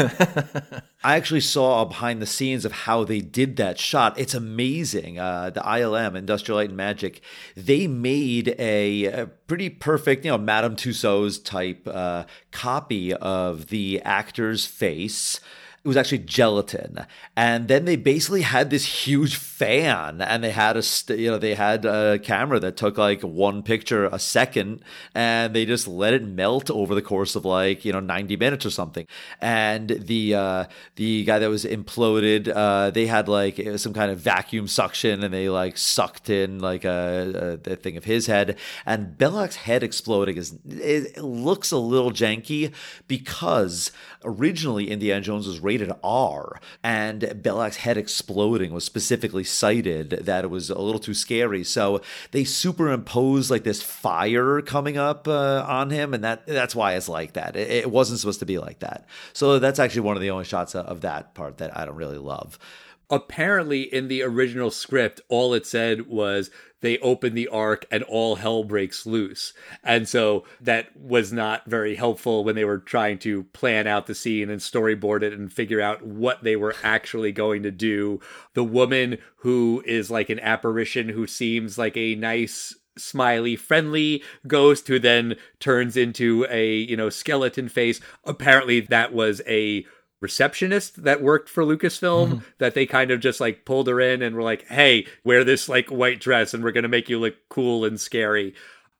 I actually saw behind the scenes of how they did that shot. It's amazing. Uh, the ILM, Industrial Light and Magic, they made a, a pretty perfect, you know, Madame Tussauds type uh, copy of the actor's face. It was actually gelatin, and then they basically had this huge fan, and they had a st- you know they had a camera that took like one picture a second, and they just let it melt over the course of like you know ninety minutes or something. And the uh, the guy that was imploded, uh, they had like some kind of vacuum suction, and they like sucked in like a, a, thing of his head, and Belloq's head exploding is it looks a little janky because originally Indiana Jones was rated R, and Belloq's head exploding was specifically cited that it was a little too scary. So they superimposed like this fire coming up uh, on him, and that that's why it's like that. It, it wasn't supposed to be like that. So that's actually one of the only shots of that part that I don't really love. Apparently in the original script, all it said was they open the ark and all hell breaks loose. And so that was not very helpful when they were trying to plan out the scene and storyboard it and figure out what they were actually going to do. The woman who is like an apparition who seems like a nice smiley friendly ghost who then turns into a you know skeleton face apparently that was a receptionist that worked for Lucasfilm Mm-hmm. that they kind of just like pulled her in and were like, "Hey, wear this like white dress and we're going to make you look cool and scary."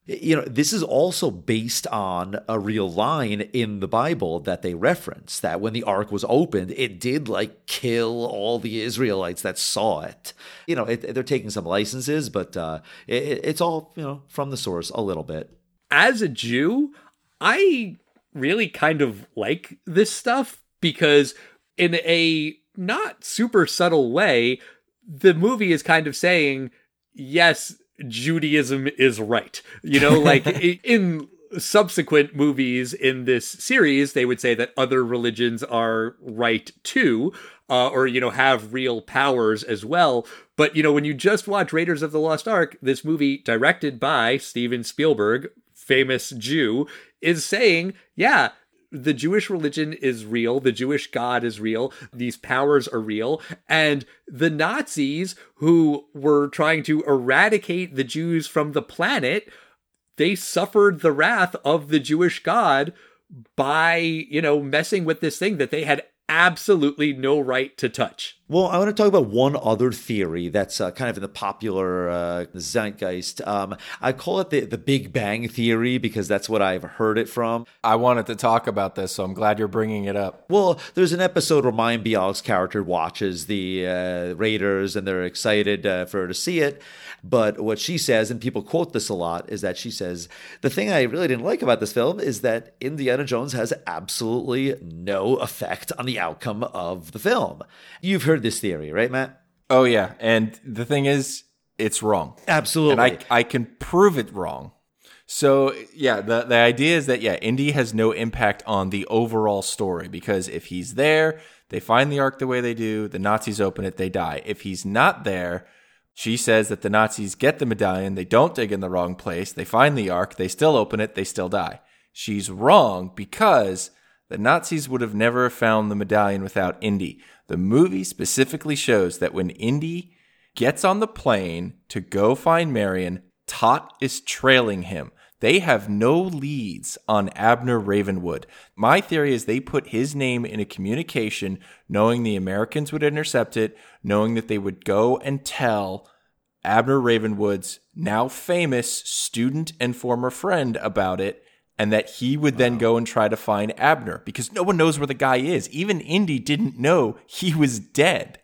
You know, this is also based on a real line in the Bible that they reference that when the ark was opened, it did like kill all the Israelites that saw it. You know, it, they're taking some licenses, but uh, it, it's all, you know, from the source a little bit. As a Jew, I really kind of like this stuff because in a not super subtle way, the movie is kind of saying, yes, Judaism is right. You know, like in subsequent movies in this series, they would say that other religions are right too, uh, or, you know, have real powers as well. But, you know, when you just watch Raiders of the Lost Ark, this movie directed by Steven Spielberg, famous Jew, is saying, yeah, the Jewish religion is real. The Jewish God is real. These powers are real. And the Nazis who were trying to eradicate the Jews from the planet, they suffered the wrath of the Jewish God by, you know, messing with this thing that they had absolutely no right to touch. Well, I want to talk about one other theory that's uh, kind of in the popular uh, zeitgeist. Um, I call it the, the Big Bang Theory because that's what I've heard it from. I wanted to talk about this, so I'm glad you're bringing it up. Well, there's an episode where Mayim Bialik's character watches the uh, Raiders and they're excited uh, for her to see it. But what she says, and people quote this a lot, is that she says, The thing I really didn't like about this film is that Indiana Jones has absolutely no effect on the outcome of the film. You've heard this theory, right, Matt? Oh yeah, and the thing is, it's wrong. Absolutely. and I I can prove it wrong. So yeah, the the idea is that yeah, Indy has no impact on the overall story because if he's there, they find the ark the way they do, the Nazis open it, they die. If he's not there, she says that the Nazis get the medallion, they don't dig in the wrong place, they find the ark, they still open it, they still die. She's wrong because the Nazis would have never found the medallion without Indy. The movie specifically shows that when Indy gets on the plane to go find Marion, Toht is trailing him. They have no leads on Abner Ravenwood. My theory is they put his name in a communication, knowing the Americans would intercept it, knowing that they would go and tell Abner Ravenwood's now famous student and former friend about it, and that he would then go and try to find Abner because no one knows where the guy is. Even Indy didn't know he was dead.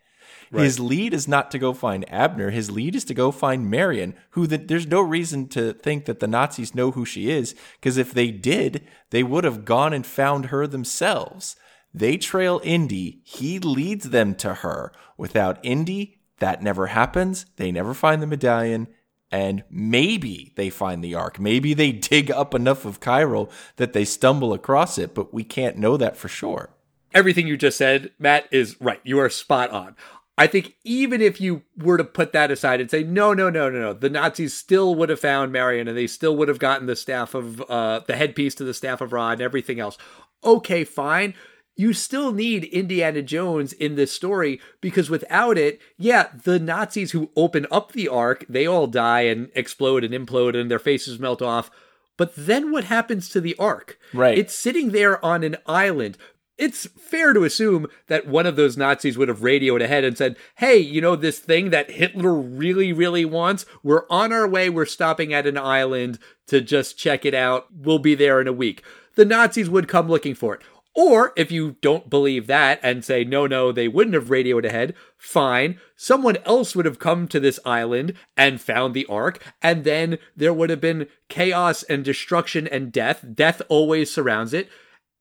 His lead is not to go find Abner. His lead is to go find Marion, who the, there's no reason to think that the Nazis know who she is, because if they did, they would have gone and found her themselves. They trail Indy. He leads them to her. Without Indy, that never happens. They never find the medallion. And maybe they find the ark. Maybe they dig up enough of Cairo that they stumble across it, but we can't know that for sure. Everything you just said, Matt, is right. You are spot on. I think even if you were to put that aside and say, no, no, no, no, no, the Nazis still would have found Marion and they still would have gotten the staff of, uh, the headpiece to the staff of Ra and everything else. Okay, fine. You still need Indiana Jones in this story because without it, yeah, the Nazis who open up the ark, they all die and explode and implode and their faces melt off. But then what happens to the ark? Right. It's sitting there on an island. It's fair to assume that one of those Nazis would have radioed ahead and said, Hey, you know, this thing that Hitler really, really wants? We're on our way. We're stopping at an island to just check it out. We'll be there in a week. The Nazis would come looking for it. Or if you don't believe that and say, no, no, they wouldn't have radioed ahead, fine. Someone else would have come to this island and found the ark, and then there would have been chaos and destruction and death. Death always surrounds it.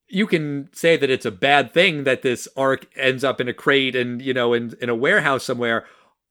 You can say that it's a bad thing that this ark ends up in a crate and, you know, in, in a warehouse somewhere.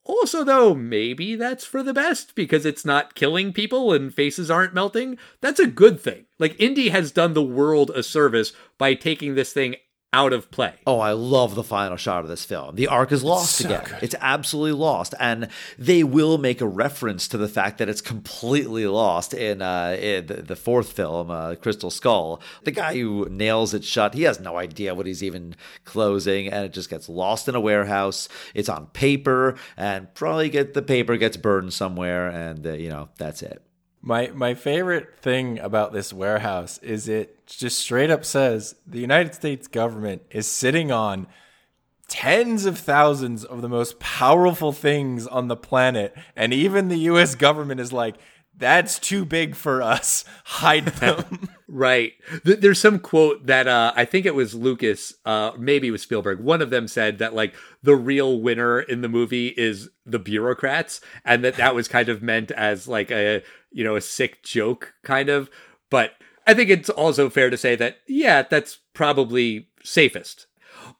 Also, though, maybe that's for the best because it's not killing people and faces aren't melting. That's a good thing. Like, Indy has done the world a service by taking this thing out of play. Oh, I love the final shot of this film. The ark is lost so again. good. It's absolutely lost, and they will make a reference to the fact that it's completely lost in, uh, in the, fourth film, uh, Crystal Skull. The guy who nails it shut, he has no idea what he's even closing, and it just gets lost in a warehouse. It's on paper, and probably get the paper gets burned somewhere, and uh, you know that's it. My my favorite thing about this warehouse is it just straight up says the United States government is sitting on tens of thousands of the most powerful things on the planet and even the US government is like that's too big for us. Hide them. Right. There's some quote that uh, I think it was Lucas, uh, maybe it was Spielberg. One of them said that like the real winner in the movie is the bureaucrats, and that that was kind of meant as like a you know a sick joke kind of. But I think it's also fair to say that yeah, that's probably safest.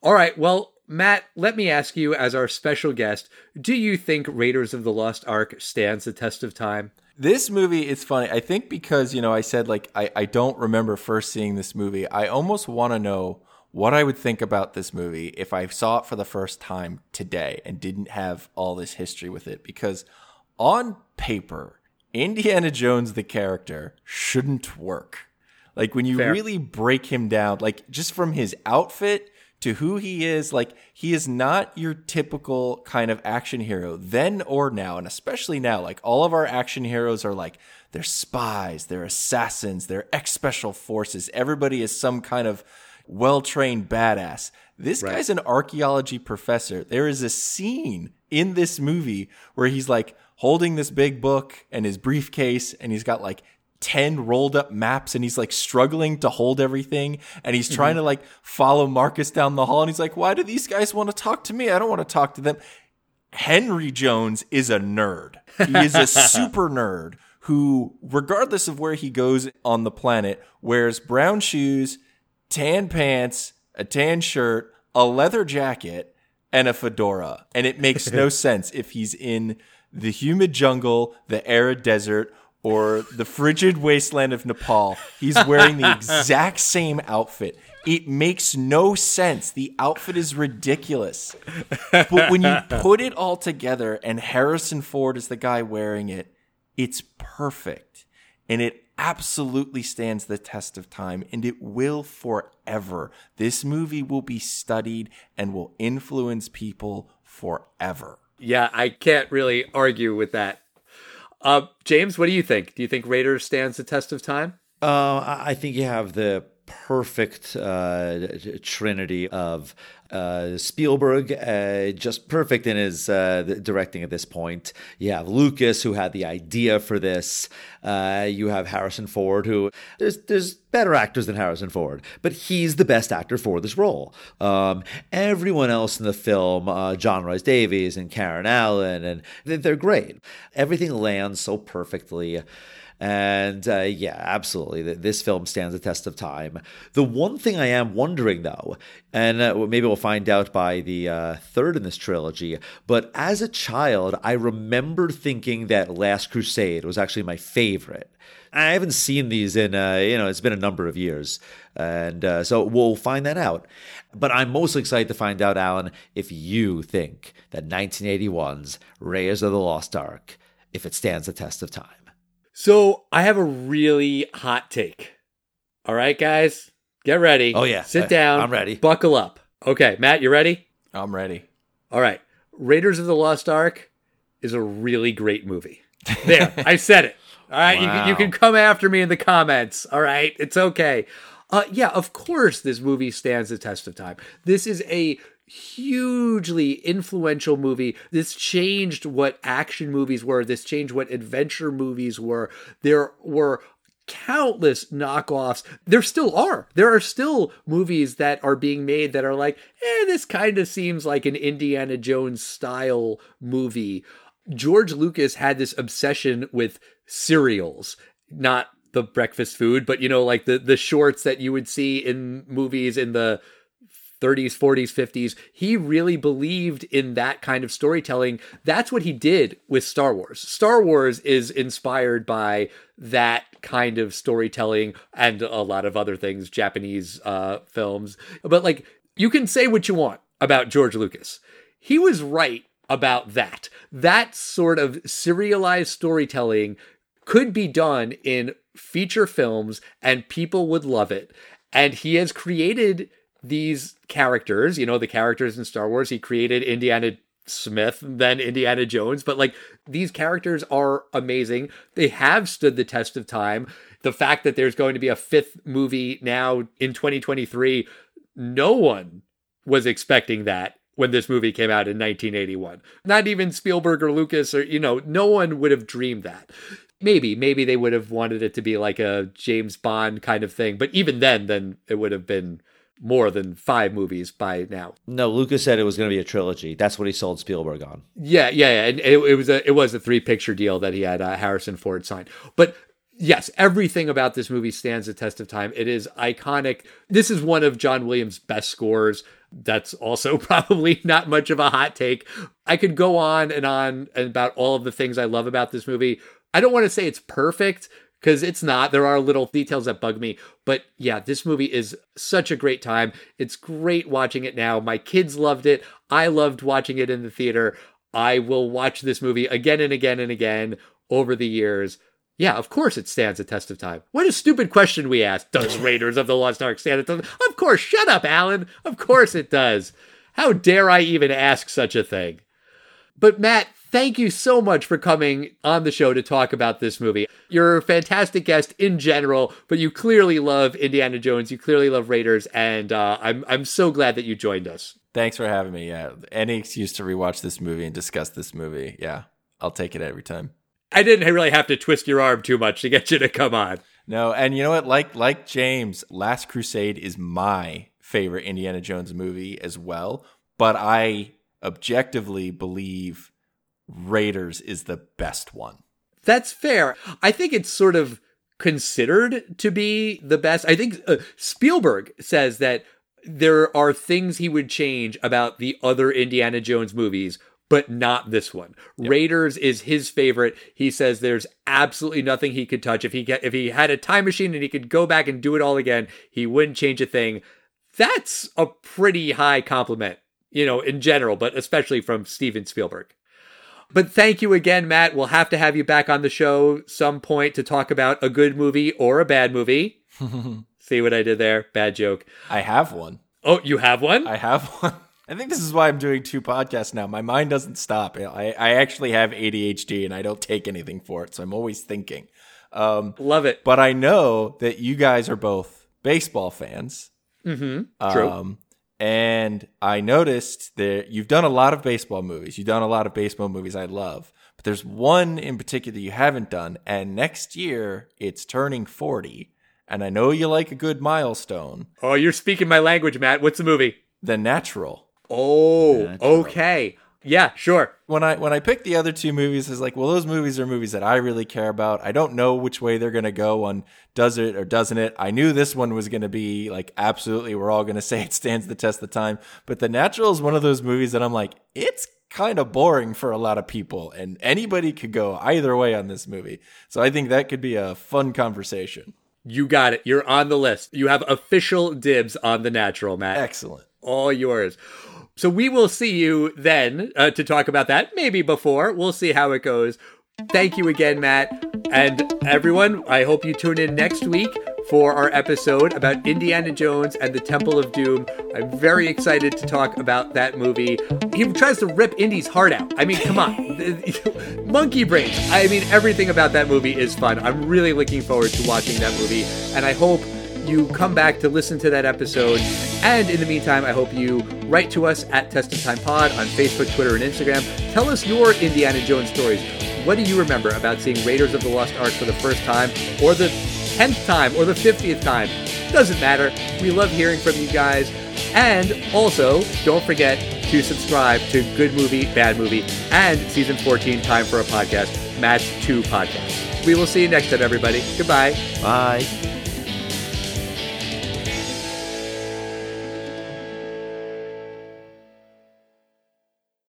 All right. Well, Matt, let me ask you as our special guest: Do you think Raiders of the Lost Ark stands the test of time? This movie, is funny. I think because, you know, I said like I, I don't remember first seeing this movie. I almost want to know what I would think about this movie if I saw it for the first time today and didn't have all this history with it. Because on paper, Indiana Jones, the character, shouldn't work. Like when you Fair. really break him down, like just from his outfit to who he is, like he is not your typical kind of action hero then or now, and especially now. Like all of our action heroes are like they're spies, they're assassins, they're ex special forces. Everybody is some kind of well trained badass. This guy's an archaeology professor. There is a scene in this movie where he's like holding this big book and his briefcase, and he's got like 10 rolled up maps and he's like struggling to hold everything and he's mm-hmm. trying to like follow Marcus down the hall and he's like why do these guys want to talk to me? I don't want to talk to them. Henry Jones is a nerd. He is a super nerd who regardless of where he goes on the planet wears brown shoes tan pants a tan shirt a leather jacket and a fedora and it makes no sense if he's in the humid jungle the arid desert or the frigid wasteland of Nepal. He's wearing the exact same outfit. It makes no sense. The outfit is ridiculous. But when you put it all together and Harrison Ford is the guy wearing it, it's perfect. And it absolutely stands the test of time and it will forever. This movie will be studied and will influence people forever. Yeah, I can't really argue with that. Uh, James, what do you think? Do you think Raiders stands the test of time? Uh, I think you have the perfect uh, trinity of uh, Spielberg, uh, just perfect in his uh, directing at this point. You have Lucas, who had the idea for this. Uh, you have Harrison Ford, who there's there's better actors than Harrison Ford, but he's the best actor for this role. Um, everyone else in the film, uh, John Rhys-Davies and Karen Allen, and they- they're great. Everything lands so perfectly. And uh, yeah, absolutely. Th- This film stands the test of time. The one thing I am wondering, though, and uh, maybe we'll find out by the uh, third in this trilogy, but as a child, I remember thinking that Last Crusade was actually my favorite. I haven't seen these in, uh, you know, it's been a number of years. And uh, so we'll find that out. But I'm most excited to find out, Alan, if you think that 1981's Raiders of the Lost Ark, if it stands the test of time. So I have a really hot take. All right, guys, get ready. Oh, yeah. sit I- down. I'm ready. Buckle up. Okay, Matt, you ready? I'm ready. All right. Raiders of the Lost Ark is a really great movie. There, I said it. All right, you, can, you can come after me in the comments. All right, it's okay. Uh, yeah, of course, this movie stands the test of time. This is a hugely influential movie. This changed what action movies were. This changed what adventure movies were. There were countless knockoffs. There still are. There are still movies that are being made that are like, eh, this kind of seems like an Indiana Jones style movie. George Lucas had this obsession with serials, not the breakfast food, but you know, like the the shorts that you would see in movies in the 30s, 40s, 50s. He really believed in that kind of storytelling. That's what he did with Star Wars. Star Wars is inspired by that kind of storytelling and a lot of other things, Japanese uh, films. But like You can say what you want about George Lucas. He was right about that. That sort of serialized storytelling could be done in feature films and people would love it. And he has created these characters, you know, the characters in Star Wars. He created Indiana Smith, then Indiana Jones, but like these characters are amazing. They have stood the test of time. The fact that there's going to be a fifth movie now in 2023, no one was expecting that when this movie came out in 1981. Not even Spielberg or Lucas or, you know, no one would have dreamed that. Maybe, maybe they would have wanted it to be like a James Bond kind of thing. But even then, then it would have been more than five movies by now. No, Lucas said it was going to be a trilogy. That's what he sold Spielberg on. Yeah, yeah, yeah. And it, it was a it was a three picture deal that he had uh, Harrison Ford sign. But yes, everything about this movie stands the test of time. It is iconic. This is one of John Williams' best scores. That's also probably not much of a hot take. I could go on and on about all of the things I love about this movie. I don't want to say it's perfect because it's not. There are little details that bug me. But yeah, this movie is such a great time. It's great watching it now. My kids loved it. I loved watching it in the theater. I will watch this movie again and again and again over the years. Yeah, of course it stands a test of time. What a stupid question we asked. Does Raiders of the Lost Ark stand a test of Of course, shut up, Alan. Of course it does. How dare I even ask such a thing? But Matt, thank you so much for coming on the show to talk about this movie. You're a fantastic guest in general, but you clearly love Indiana Jones. You clearly love Raiders, and uh, I'm I'm so glad that you joined us. Thanks for having me. Yeah, any excuse to rewatch this movie and discuss this movie. Yeah, I'll take it every time. I didn't really have to twist your arm too much to get you to come on. No, and you know what? Like like James, Last Crusade is my favorite Indiana Jones movie as well. But I objectively believe Raiders is the best one. That's fair. I think it's sort of considered to be the best. I think uh, Spielberg says that there are things he would change about the other Indiana Jones movies, but not this one. Yep. Raiders is his favorite. He says there's absolutely nothing he could touch. If he get, if he had a time machine and he could go back and do it all again, he wouldn't change a thing. That's a pretty high compliment, you know, in general, but especially from Steven Spielberg. But thank you again, Matt. We'll have to have you back on the show some point to talk about a good movie or a bad movie. See what I did there? Bad joke. I have one. Oh, you have one? I have one. I think this is why I'm doing two podcasts now. My mind doesn't stop. I, I actually have ADHD and I don't take anything for it. So I'm always thinking. Um, Love it. But I know that you guys are both baseball fans. Mm-hmm. True. Um, and I noticed that you've done a lot of baseball movies. You've done a lot of baseball movies I love. But there's one in particular you haven't done. And next year, it's turning 40. And I know you like a good milestone. Oh, you're speaking my language, Matt. What's the movie? The Natural. Oh, Natural. okay. Yeah, sure. When I when I picked the other two movies, it's like, well, those movies are movies that I really care about. I don't know which way they're gonna go on does it or doesn't it. I knew this one was gonna be like absolutely. We're all gonna say it stands the test of time. But The Natural is one of those movies that I'm like, it's kind of boring for a lot of people, and anybody could go either way on this movie. So I think that could be a fun conversation. You got it. You're on the list. You have official dibs on The Natural, Matt. Excellent. All yours. So we will see you then uh, to talk about that. Maybe before. We'll see how it goes. Thank you again, Matt. And everyone, I hope you tune in next week for our episode about Indiana Jones and the Temple of Doom. I'm very excited to talk about that movie. He tries to rip Indy's heart out. I mean, come on. Monkey brains. I mean, everything about that movie is fun. I'm really looking forward to watching that movie. And I hope you come back to listen to that episode. And in the meantime, I hope you write to us at Test of Time Pod on Facebook, Twitter, and Instagram. Tell us your Indiana Jones stories. What do you remember about seeing Raiders of the Lost Ark for the first time, or the 10th time, or the 50th time? Doesn't matter. We love hearing from you guys. And also, don't forget to subscribe to Good Movie, Bad Movie, and Season 14 Time for a Podcast, Match 2 Podcast. We will see you next time, everybody. Goodbye. Bye.